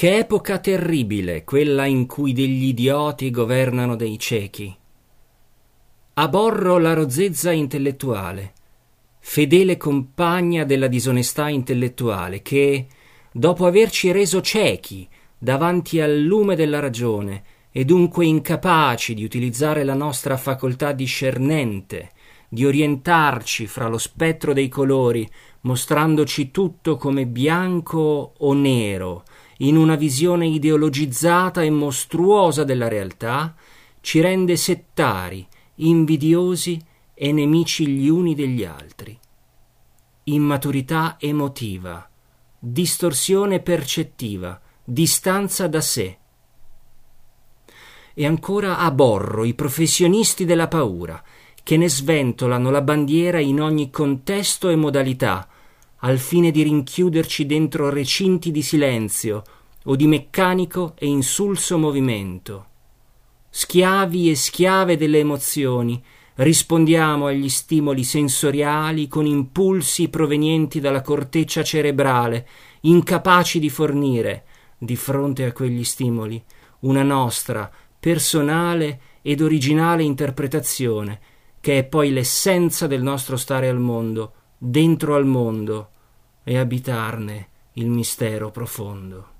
Che epoca terribile quella in cui degli idioti governano dei ciechi. Aborro la rozzezza intellettuale, fedele compagna della disonestà intellettuale, che, dopo averci reso ciechi davanti al lume della ragione e dunque incapaci di utilizzare la nostra facoltà discernente, di orientarci fra lo spettro dei colori, mostrandoci tutto come bianco o nero, in una visione ideologizzata e mostruosa della realtà, ci rende settari, invidiosi e nemici gli uni degli altri. Immaturità emotiva, distorsione percettiva, distanza da sé. E ancora aborro i professionisti della paura, che ne sventolano la bandiera in ogni contesto e modalità, al fine di rinchiuderci dentro recinti di silenzio o di meccanico e insulso movimento. Schiavi e schiave delle emozioni, rispondiamo agli stimoli sensoriali con impulsi provenienti dalla corteccia cerebrale, incapaci di fornire, di fronte a quegli stimoli, una nostra personale ed originale interpretazione, che è poi l'essenza del nostro stare al mondo, dentro al mondo, e abitarne il mistero profondo.